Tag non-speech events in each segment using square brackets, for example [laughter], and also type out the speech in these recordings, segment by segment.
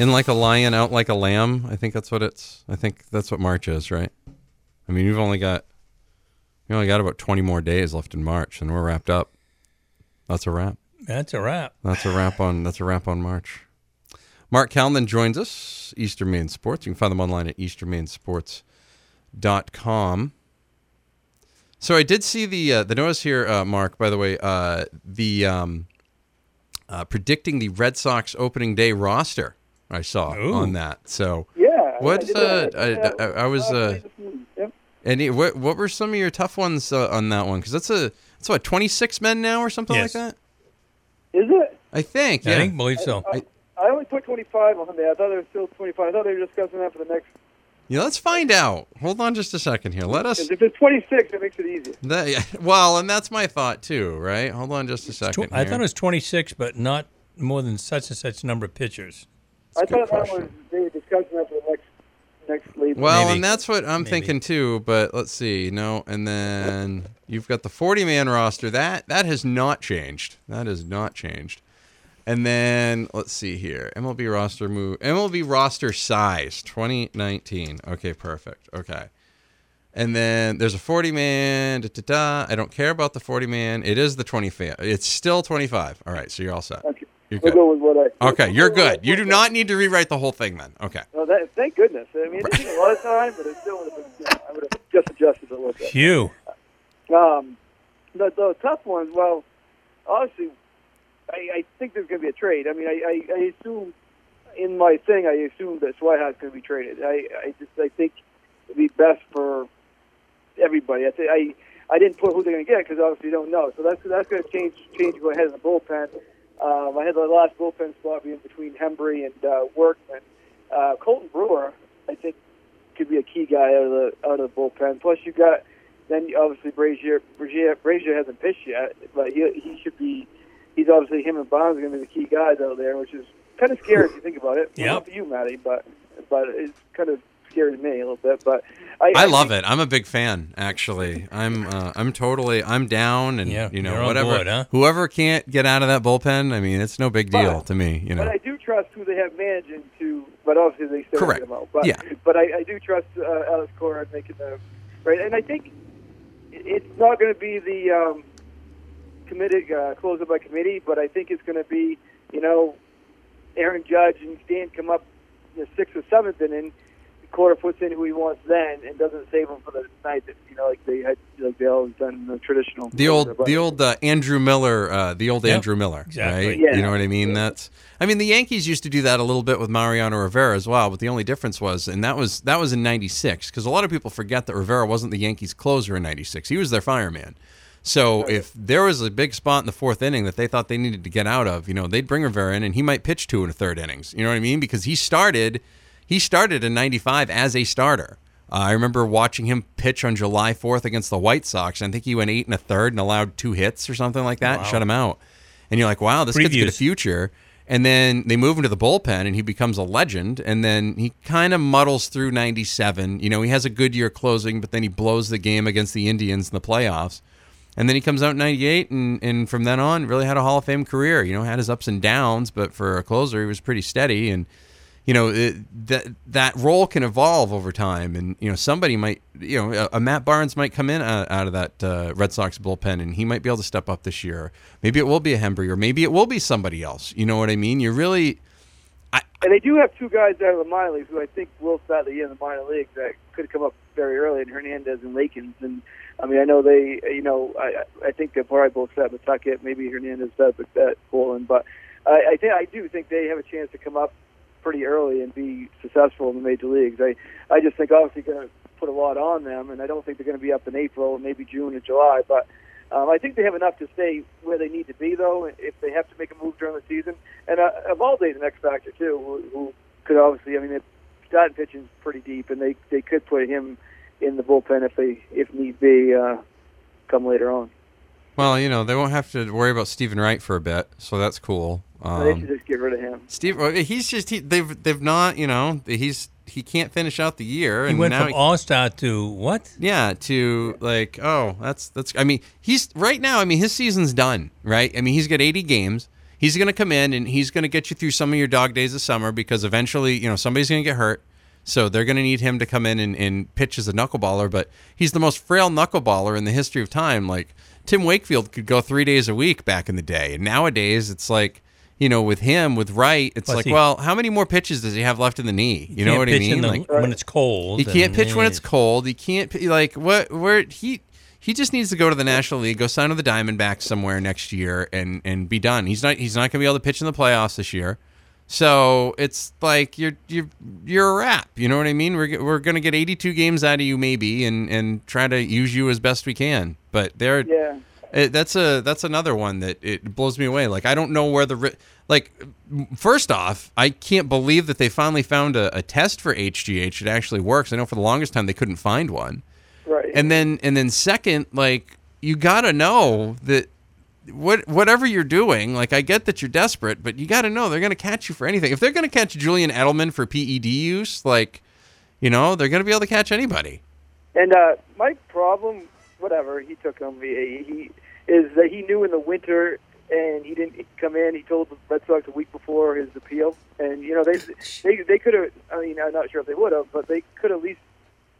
In like a lion, out like a lamb. I think that's what it's. I think that's what March is, right? I mean, you've only got you only got about twenty more days left in March, and we're wrapped up. That's a wrap. That's a wrap. That's a wrap on. That's a wrap on March. Marc Calnan joins us. Eastern Maine Sports. You can find them online at easternmainesports.com. So I did see the uh, the notice here, uh, Mark. By the way, uh, the um, uh, predicting the Red Sox opening day roster. I saw Ooh. on that. So Yeah. what? I Uh, that. Yeah, I, I, I was. Uh, Yep. any what? What were some of your tough ones uh, on that one? Because that's a that's what twenty six men now or something Yes. like that. Is it? I think. I think believe so. I, I only put 25 on there. I thought it was still 25. I thought they were discussing that for the next. Yeah, let's find out. Hold on just a second here. Let us. If it's 26, it makes it easier. That, yeah, [laughs] well, and that's my thought too, right? Hold on just a Tw- second. I thought it was 26, but not more than such and such number of pitchers. I a good thought that question. was they were discussing that for the next next league. Well, Maybe. and that's what I'm Maybe. thinking too. But let's see. No, and then you've got the 40 man roster. That that has not changed. That has not changed. And then let's see here. MLB roster move. MLB roster size 2019. Okay, perfect. Okay. And then there's a 40 man. Da, da, da. I don't care about the 40 man. It is the 25. It's still 25. All right, so you're all set. Okay. You're We'll good. go what I. Okay, you're good. You do not need to rewrite the whole thing then. Okay. No, that, thank goodness. I mean, it took a lot of time, but it still would have been. You know, I would have just adjusted a little bit. Phew. Um, the, the tough ones, well, honestly, I, I think there's going to be a trade. I mean, I, I, I assume in my thing, I assume that Swihart's going to be traded. I, I just I think it'd be best for everybody. I think I I didn't put who they're going to get because obviously you don't know. So that's that's going to change change go ahead in the bullpen. Um, I had the last bullpen spot being between Hembree and uh, Workman. Uh, Colten Brewer, I think, could be a key guy out of the out of the bullpen. Plus, you got then obviously Brasier. Brasier, Brasier hasn't pitched yet, but he he should be. He's obviously him and Bonds are going to be the key guys out there, which is kind of scary if you think about it. Well, Yep. Not for you, Matty, but but it's kind of scary to me a little bit. But I, I love think- it. I'm a big fan. Actually, I'm uh, I'm totally I'm down, and Yeah, you know whatever. board, huh? Whoever can't get out of that bullpen, I mean, it's no big deal But- to me. You know, But. I do trust who they have managing to. But obviously they still Correct. get him out. But Yeah. but I, I do trust uh, Alex Cora making the right. And I think it's not going to be the um, committed uh, closer by committee, but I think it's going to be you know Aaron Judge and Stan come up in the sixth or seventh inning. Cora puts in who he wants then, and doesn't save him for the ninth. You know, like they had, like they always done in the traditional. the old but- the old uh, Andrew Miller, uh, the old Yep, Andrew Miller, exactly. right? Yeah. You know what I mean? That's I mean the Yankees used to do that a little bit with Mariano Rivera as well, but the only difference was, and that was that was in '96 because a lot of people forget that Rivera wasn't the Yankees closer in '96; he was their fireman. So if there was a big spot in the fourth inning that they thought they needed to get out of, you know, they'd bring Rivera in and he might pitch two in a third innings. You know what I mean? Because he started he started in 95 as a starter. Uh, I remember watching him pitch on July 4th against the White Sox. and I think he went eight and a third and allowed two hits or something like that and shut him out. And you're like, wow, this kid's got a future. And then they move him to the bullpen and he becomes a legend. And then he kind of muddles through 97. You know, he has a good year closing, but then he blows the game against the Indians in the playoffs. And then he comes out in 98 and, and from then on really had a Hall of Fame career. You know, had his ups and downs, but for a closer, he was pretty steady. And, you know, it, that that role can evolve over time. And, you know, somebody might, you know, a, a Matt Barnes might come in out, out of that uh, Red Sox bullpen and he might be able to step up this year. Maybe it will be a Hembree or maybe it will be somebody else. You know what I mean? You're really, And they do have two guys out of the minor leagues who I think will start the year in the minor leagues that could come up very early, and Hernandez and Lakins. And I mean, I know they, you know, I I think they're probably both set with Tuckett, maybe Hernandez set with that Poland, but I, I think I do think they have a chance to come up pretty early and be successful in the major leagues. I I just think obviously going to put a lot on them, and I don't think they're going to be up in April, maybe June or July, but. Um, I think they have enough to stay where they need to be, though, if they have to make a move during the season. And uh, Eovaldi's an X factor too, who, who could obviously. I mean, they're starting pitching's pretty deep, and they they could put him in the bullpen if they if need be uh, come later on. well, you know, they won't have to worry about Steven Wright for a bit. So that's cool. So they Um, should just get rid of him. Steve, he's just, he, they've, they've not, you know, he's, he can't finish out the year. He and went now from All Star to what? Yeah, to like, oh, that's that's. I mean, he's right now. I mean, his season's done, right? I mean, he's got 80 games. he's going to come in and he's going to get you through some of your dog days of summer because eventually, you know, somebody's going to get hurt. So they're going to need him to come in and, and pitch as a knuckleballer. But he's the most frail knuckleballer in the history of time. Like Tim Wakefield could go three days a week back in the day, and nowadays it's like. You know, with him, with Wright, it's Plus like, he- well, how many more pitches does he have left in the knee? You know Can't what I pitch mean? in the- Like, when it's cold. he can't and pitch when it's it's- cold. He can't pi- like what where he he just needs to go to the National League, go sign with the Diamondbacks somewhere next year, and and be done. He's not he's not going to be able to pitch in the playoffs this year. So it's like you're you're you're a wrap. You know what I mean? We're g- we're going to get 82 games out of you maybe, and and try to use you as best we can. But there, Yeah. It, that's a that's another one that it blows me away. Like I don't know where the ri- like first off, I can't believe that they finally found a, a test for HGH that actually works. I know for the longest time they couldn't find one. Right. And then and then second, like you got to know that what whatever you're doing, like I get that you're desperate, but you got to know they're going to catch you for anything. If they're going to catch Julian Edelman for PED use, like you know, they're going to be able to catch anybody. And uh, my problem, whatever he took him, he, he is that he knew in the winter, and he didn't come in. He told the Red Sox a week before his appeal, and you know they they they could have. I mean, I'm not sure if they would have, but they could at least.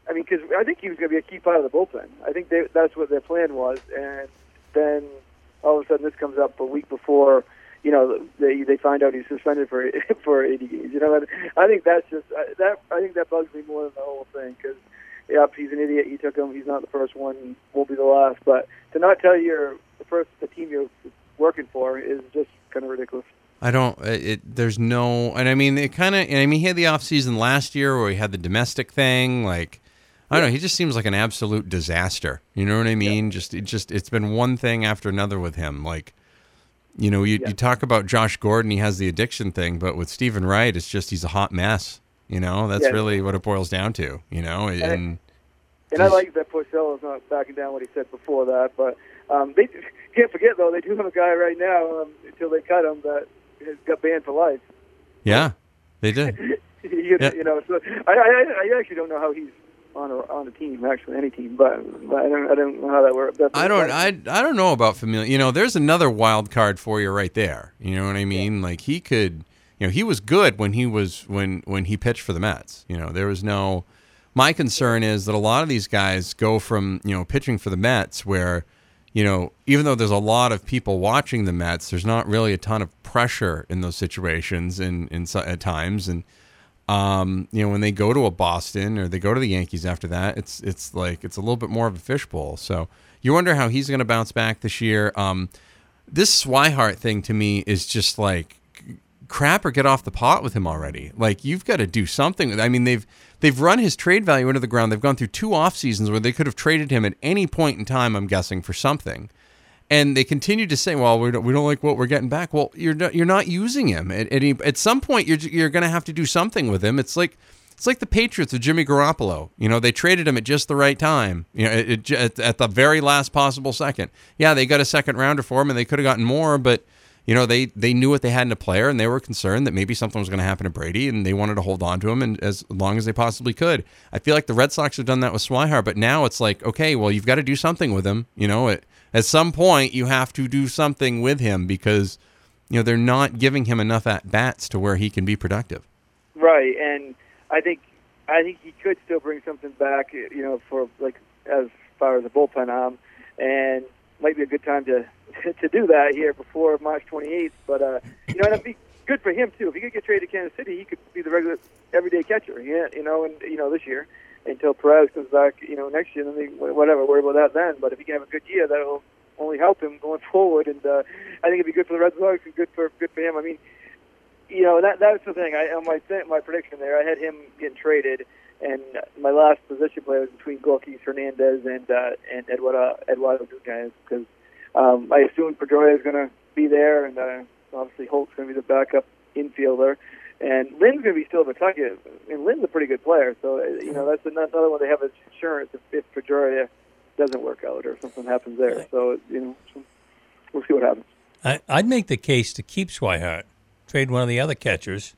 I mean, because I think he was going to be a key part of the bullpen. I think they, that's what their plan was, and then all of a sudden this comes up a week before. You know, they they find out he's suspended for [laughs] for 80 games. You know, I think that's just that. I think that bugs me more than the whole thing because yep, he's an idiot. You took him. He's not the first one. Won't be the last. But to not tell you your the first the team you're working for is just kind of ridiculous. I don't. It, it there's no, and I mean, it kind of. I mean, he had the off season last year where he had the domestic thing. Like, I don't know. He just seems like an absolute disaster. You know what I mean? Just, it just, it's been one thing after another with him. Like, you know, you, Yeah. you talk about Josh Gordon, he has the addiction thing, but with Steven Wright, it's just he's a hot mess. You know, that's Yeah. really what it boils down to. You know, and And I like that Porcello's not backing down what he said before that. But um, they [laughs] can't forget though they do have a guy right now um, until they cut him that has got banned for life. yeah, they did. [laughs] you, Yeah. you know, so I, I I actually don't know how he's on a on a team actually any team, but, but I don't I don't know how that works. I don't I, I don't know about familiar. You know, there's another wild card for you right there. You know what I mean? Like he could, you know, he was good when he was when when he pitched for the Mets. You know, there was no my concern is that a lot of these guys go from, you know, pitching for the Mets where you know, even though there's a lot of people watching the Mets, there's not really a ton of pressure in those situations in, in at times. And um, you know, when they go to a Boston or they go to the Yankees after that, it's it's like it's a little bit more of a fishbowl. So you wonder how he's going to bounce back this year. Um, this Swihart thing to me is just like crap or get off the pot with him already. Like you've got to do something. I mean, they've they've run his trade value into the ground. They've gone through two off seasons where they could have traded him at any point in time. I'm guessing for something, and they continue to say, "Well, we don't, we don't like what we're getting back." Well, you're not, you're not using him at any, at some point. You're you're going to have to do something with him. It's like. It's like the Patriots with Jimmy Garoppolo. You know, they traded him at just the right time. You know, it, it, at, at the very last possible second. Yeah, they got a second rounder for him, and they could have gotten more, but you know they they knew what they had in a player and they were concerned that maybe something was going to happen to Brady and they wanted to hold on to him and as long as they possibly could. I feel like the Red Sox have done that with Swihart, but now it's like okay, well you've got to do something with him. You know, it, at some point you have to do something with him because you know they're not giving him enough at bats to where he can be productive. Right, and I think I think he could still bring something back. You know, for like as far as the bullpen arm, and might be a good time to [laughs] to do that here before March 28th. But uh, you know, and it'd be good for him too. If he could get traded to Kansas City, he could be the regular everyday catcher. Yeah, you know, and you know this year until Perez comes back. You know, next year, then they, whatever. Worry about that then. But if he can have a good year, that'll only help him going [laughs] forward. And uh, I think it'd be good for the Red Sox and good for good for him. I mean you know that that's the thing. I on my my prediction there, I had him getting traded, and my last position player was between Gorky Hernandez and uh, and Eduardo Eduardo because um, I assume Pedroia is going to be there, and uh, obviously Holt's going to be the backup infielder, and Lin's going to be still the target. And Lin's a pretty good player, so uh, you know that's another one they have as insurance if, if Pedroia doesn't work out or something happens there. So you know, so we'll see what happens. I, I'd make the case to keep Swihart, trade one of the other catchers.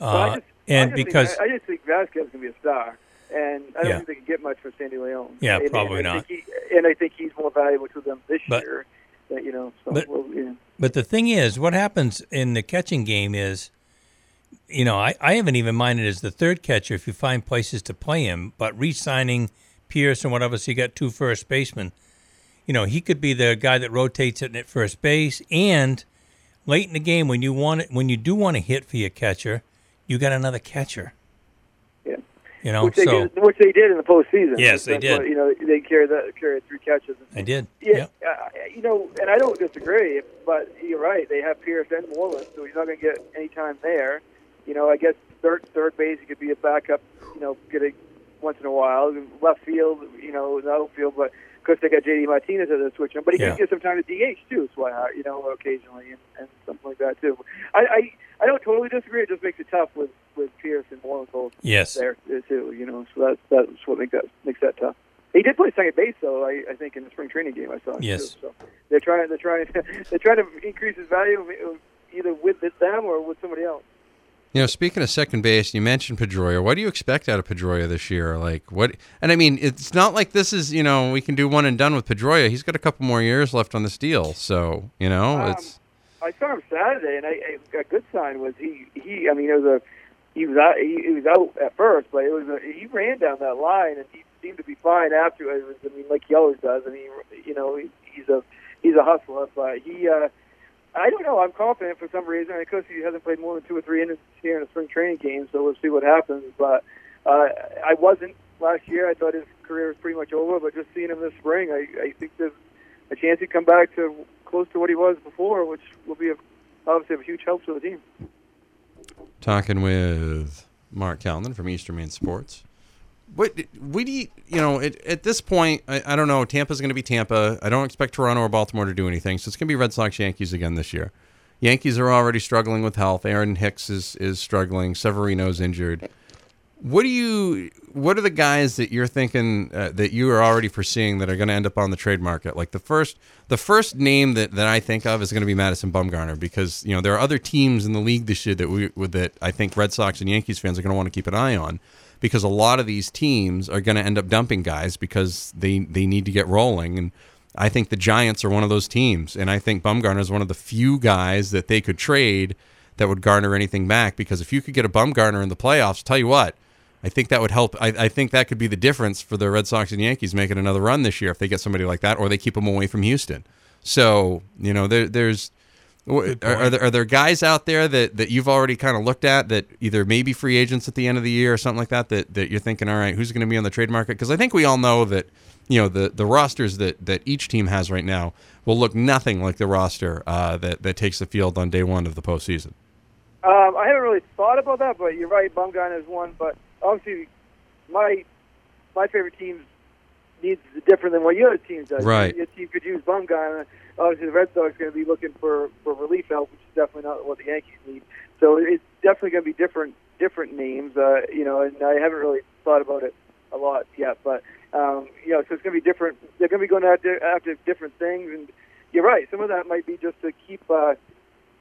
Uh, Well, I just- and I because think, I, I just think Vasquez can be a star, and I don't Yeah. think they can get much for Sandy Leon. Yeah, and, probably and not. he, and I think he's more valuable to them this But- year. That you know, so but- we'll, know. But the thing is, what happens in the catching game is, you know, I, I haven't even minded as the third catcher if you find places to play him, but re signing Pearce and whatever, so you got two first basemen. You know, he could be the guy that rotates it at first base and late in the game when you want it, when you do want to hit for your catcher, you got another catcher. Yeah. You know, which they, so did, which they did in the postseason. Yes, they did. what, you know, they carried that carried three catches. I did. Yeah, Yeah. uh, you know, and I don't disagree, but you're right. They have Pearce and Moreland, so he's not going to get any time there. You know, I guess third third base he could be a backup. You know, get a once in a while. Left field, you know, the outfield, but course they got JD Martinez as a switch but he Yeah. could get some time to DH too. Swihart, you know, occasionally and, and something like that too. I, I I don't totally disagree. It just makes it tough with with Pearce and Moreland Yes. there too. You know, so that's that's what makes that makes that tough. He did play second base though. I, I think in the spring training game I saw. Yes. Too, so they're trying they're trying [laughs] they're trying to increase his value either with them or with somebody else. You know, speaking of second base, you mentioned Pedroia. What do you expect out of Pedroia this year? Like what? And I mean, it's not like this is you know we can do one and done with Pedroia. He's got a couple more years left on this deal, so you know Um, it's I saw him Saturday, and I, I, a good sign was he he. I mean, it was a he was out he, he was out at first, but it was a, he ran down that line, and he seemed to be fine after. It was, I mean, like he always does. I mean, you know, he, he's a he's a hustler, but he. uh I don't know. I'm confident for some reason. Of course, he hasn't played more than two or three innings here in a spring training game, so we'll see what happens. But uh, I wasn't last year. I thought his career was pretty much over. But just seeing him this spring, I, I think there's a chance he'd come back to close to what he was before, which will be a, obviously a huge help to the team. talking with Marc Calnan from Eastern Maine Sports. What we do you, know at, at this point? I, I don't know. Tampa's going to be Tampa. I don't expect Toronto or Baltimore to do anything, so it's going to be Red Sox Yankees again this year. Yankees are already struggling with health. Aaron Hicks is is struggling. Severino's injured. What do you? What are the guys that you're thinking uh, that you are already foreseeing that are going to end up on the trade market? Like the first, the first name that, that I think of is going to be Madison Bumgarner because you know there are other teams in the league this year that we that I think Red Sox and Yankees fans are going to want to keep an eye on because a lot of these teams are going to end up dumping guys because they they need to get rolling and. I think the Giants are one of those teams, and I think Bumgarner is one of the few guys that they could trade that would garner anything back. Because if you could get a Bumgarner in the playoffs, tell you what, I think that would help. I, I think that could be the difference for the Red Sox and Yankees making another run this year if they get somebody like that, or they keep them away from Houston. So you know, there, there's are, are there are there guys out there that, that you've already kind of looked at that either maybe free agents at the end of the year or something like that that, that you're thinking, all right, who's going to be on the trade market? Because I think we all know that you know the the rosters that that each team has right now will look nothing like the roster uh, that that takes the field on day one of the postseason. Um, I haven't really thought about that, but you're right. Bumgarner is one, but obviously, my my favorite teams needs different than what your team does. Right. Your team could use Bumgarner. Obviously, the Red Sox are going to be looking for for relief help, which is definitely not what the Yankees need. So it's definitely going to be different different names. Uh, you know, and I haven't really thought about it a lot yet, but um, you know, so it's going to be different. They're going to be going after after different things, and you're right. Some of that might be just to keep. Uh,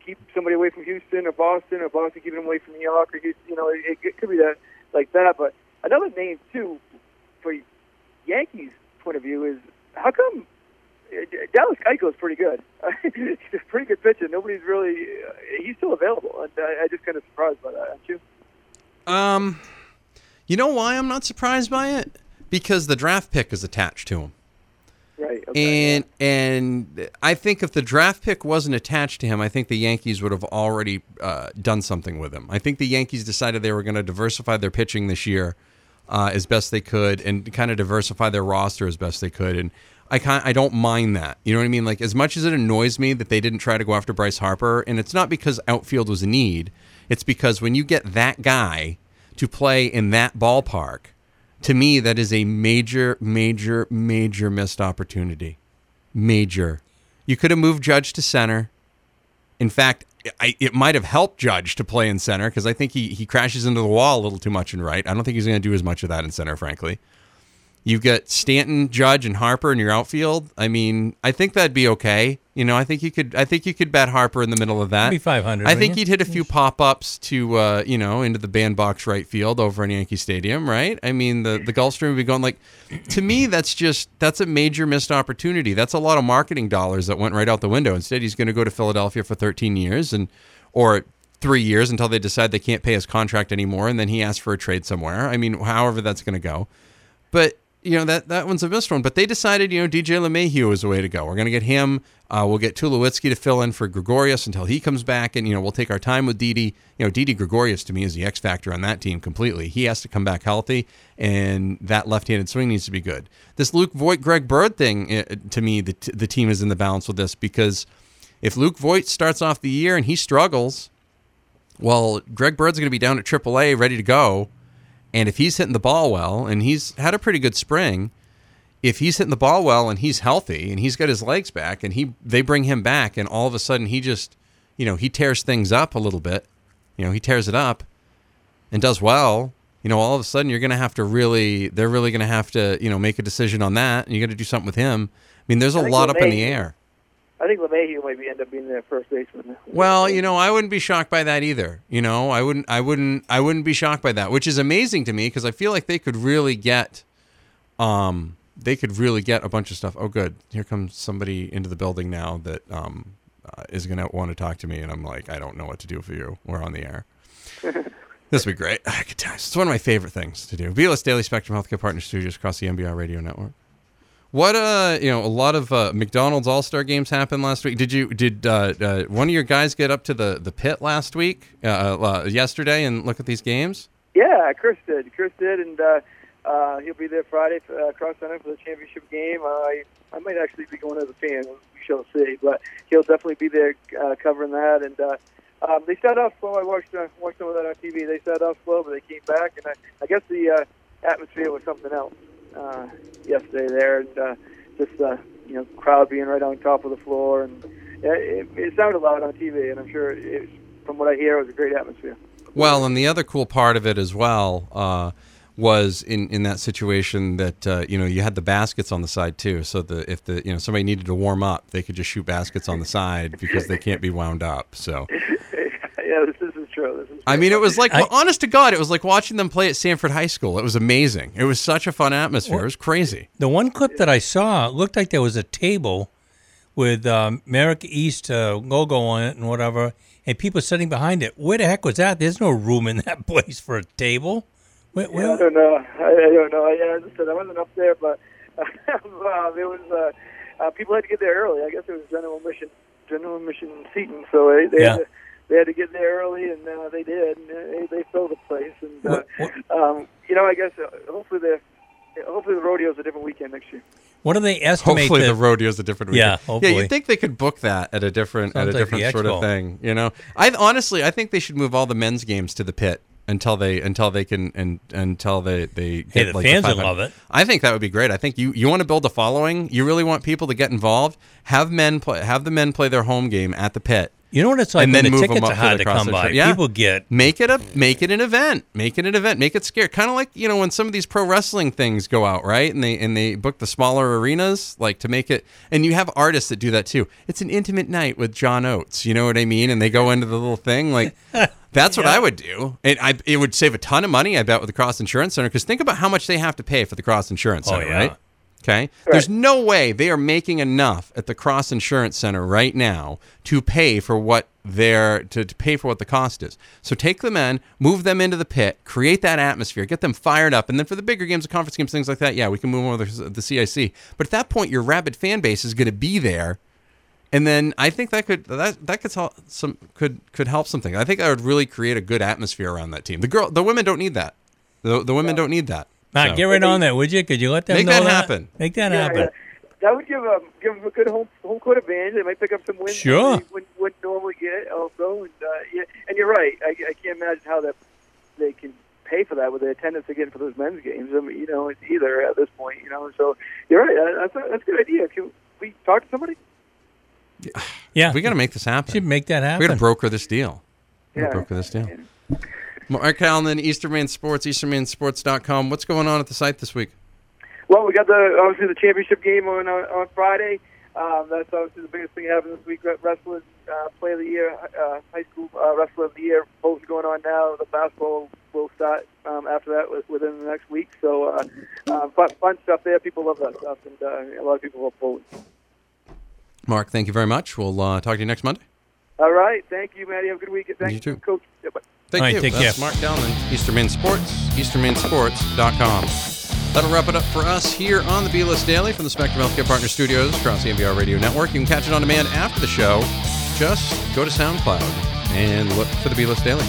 keep somebody away from Houston or Boston, or Boston keeping them away from New York, or Houston, you know, it, it could be that like that. But another name too, for Yankees' point of view, is how come Dallas Keuchel is pretty good. [laughs] he's a pretty good pitcher. Nobody's really uh, he's still available, and I, I just kind of surprised by that, aren't you? Um, you know why I'm not surprised by it? Because the draft pick is attached to him. Right. Okay, And and I think if the draft pick wasn't attached to him, I think the Yankees would have already uh, done something with him. I think the Yankees decided they were going to diversify their pitching this year uh, as best they could, and kind of diversify their roster as best they could. And I kind I don't mind that. You know what I mean? Like as much as it annoys me that they didn't try to go after Bryce Harper, and it's not because outfield was a need. It's because when you get that guy to play in that ballpark, to me, that is a major, major, major missed opportunity. Major. You could have moved Judge to center. In fact, I, it might have helped Judge to play in center because I think he, he crashes into the wall a little too much in right. I don't think he's going to do as much of that in center, frankly. You get Stanton, Judge, and Harper in your outfield. I mean, I think that'd be okay. You know, I think you could. I think you could bet Harper in the middle of that. Be 500, I think you? you'd hit a few pop ups to, uh, you know, into the bandbox right field over in Yankee Stadium, right? I mean, the the Gulfstream would be going like. To me, that's just that's a major missed opportunity. That's a lot of marketing dollars that went right out the window. Instead, he's going to go to Philadelphia for 13 years and or three years until they decide they can't pay his contract anymore, and then he asks for a trade somewhere. I mean, however that's going to go. But you know that that one's a missed one. But they decided, you know, DJ LeMahieu is the way to go. We're going to get him. Uh, we'll get Tulowitzki to fill in for Gregorius until he comes back, and you know we'll take our time with Didi. You know, Didi Gregorius to me is the X factor on that team completely. He has to come back healthy, and that left-handed swing needs to be good. This Luke Voit, Greg Bird thing, uh, to me, the the team is in the balance with this because if Luke Voit starts off the year and he struggles, well, Greg Bird's going to be down at AAA, ready to go. And if he's hitting the ball well, and he's had a pretty good spring, if he's hitting the ball well and he's healthy and he's got his legs back, and he they bring him back, and all of a sudden he just, you know, he tears things up a little bit, you know, he tears it up, and does well. You know, all of a sudden you're going to have to really, they're really going to have to, you know, make a decision on that, and you got to do something with him. I mean, there's a lot up in the air. I think LeMahieu might be end up being their first baseman. Well, you know, I wouldn't be shocked by that either. You know, I wouldn't, I wouldn't, I wouldn't be shocked by that, which is amazing to me because I feel like they could really get, um, they could really get a bunch of stuff. Oh, good, here comes somebody into the building now that um, uh, is going to want to talk to me, and I'm like, I don't know what to do for you. We're on the air. [laughs] this would be great. It's one of my favorite things to do. B-List Daily Spectrum Healthcare Partner Studios across the MBR Radio Network. What uh, you know, a lot of uh, McDonald's All Star games happened last week. Did you did uh, uh, one of your guys get up to the the pit last week, uh, uh, yesterday, and look at these games? Yeah, Chris did. Chris did, and uh, uh, he'll be there Friday for, uh, cross center for the championship game. I I might actually be going as a fan. We shall see, but he'll definitely be there uh, covering that. And uh, um, they started off slow. I watched uh, watched some of that on TV. They started off slow, but they came back, and I, I guess the uh, atmosphere was something else uh, yesterday there, and uh, just uh, you know, crowd being right on top of the floor, and it, it sounded loud on TV, and I'm sure it, from what I hear, it was a great atmosphere. Well, and the other cool part of it as well uh, was in, in that situation that uh, you know you had the baskets on the side too. So the if the you know somebody needed to warm up, they could just shoot baskets on the side because they can't be wound up. So this, this is true. This is I mean, it was like I- well, honest to God, it was like watching them play at Sanford High School. It was amazing. It was such a fun atmosphere. It was crazy. The one clip that I saw looked like there was a table with um, America East uh, logo on it and whatever, and people sitting behind it. Where the heck was that? There's no room in [laughs] that place for a table. Where, Yeah, I don't know. I, I don't know. I, as I said, I wasn't up there, but uh, [laughs] it was uh, uh, people had to get there early. I guess it was general mission, general mission seating, so they they, Yeah. had, to, they had to get there early, and uh, they did. And they, they filled the place, and uh, what, what, um, you know, I guess uh, hopefully the hopefully the rodeo's a different weekend next year. what do they estimate? Hopefully, the, the rodeo's a different. Weekend. yeah. hopefully. You think they could book that at a different at a Sounds like different sort of thing? You know, I honestly, I think they should move all the men's games to the pit until they until they can and until they they get Hey, the like fans would love it. I think that would be great. I think you you want to build a following. You really want people to get involved. Have men play. Have the men play their home game at the pit. You know what it's like and then the move tickets up are to hard to come by. Yeah. People get Make it a make it an event. Make it an event. Make it scary. Kind of like you know when some of these pro wrestling things go out right, and they and they book the smaller arenas like to make it. And you have artists that do that too. It's an intimate night with John Oates. You know what I mean? And they go into the little thing like. [laughs] That's what I would do. And I, it would save a ton of money, I bet, with the Cross Insurance Center. Because think about how much they have to pay for the Cross Insurance Oh, Center, yeah. right? Okay. There's no way they are making enough at the Cross Insurance Center right now to pay for what they're to, to pay for what the cost is. So take the men, move them into the pit, create that atmosphere, get them fired up, and then for the bigger games, the conference games, things like that, yeah, we can move over the, the CIC. But at that point, your rabid fan base is going to be there, and then I think that could that that could help some could could help something. I think that would really create a good atmosphere around that team. The girl, the women don't need that. The, the women don't need that. Matt, So- get right on that, would you? Could you let them Make know that happen. Make that Yeah, happen. yeah. That would give um, give them a good home home court advantage. They might pick up some wins Sure. they wouldn't, wouldn't normally get also. And uh, yeah, and you're right. I, I can't imagine how that they can pay for that with the attendance they're getting for those men's games. I mean, you know, it's either at this point. You know, so you're right. Uh, That's a, that's a good idea. Can we talk to somebody? Yeah, We got to make this happen. should make that happen. We got happen. to broker this deal. We got Yeah. to broker this deal. Marc Calnan, Eastern Maine Sports, EasternMaineSports.com. What's going on at the site this week? Well, we got the obviously the championship game on on, on Friday. Um, that's obviously the biggest thing happening this week. Wrestling uh, Play of the Year, uh, High School uh, Wrestler of the Year Both going on now. The basketball will start um, after that with- within the next week. So uh, uh, fun, fun stuff there. People love that stuff, and uh, a lot of people will vote. Mark, thank you very much. We'll uh, talk to you next Monday. All right, thank you, Maddie. Have a good week. Thank You too. Coach. Yeah. Thank right, you. take That's care. Mark Dellman, Eastern Sports, easternmainesports.com. That'll wrap it up for us here on the B-List Daily from the Spectrum Healthcare Partner Studios across the NBR Radio Network. You can catch it on demand after the show. Just go to SoundCloud and look for the B-List Daily.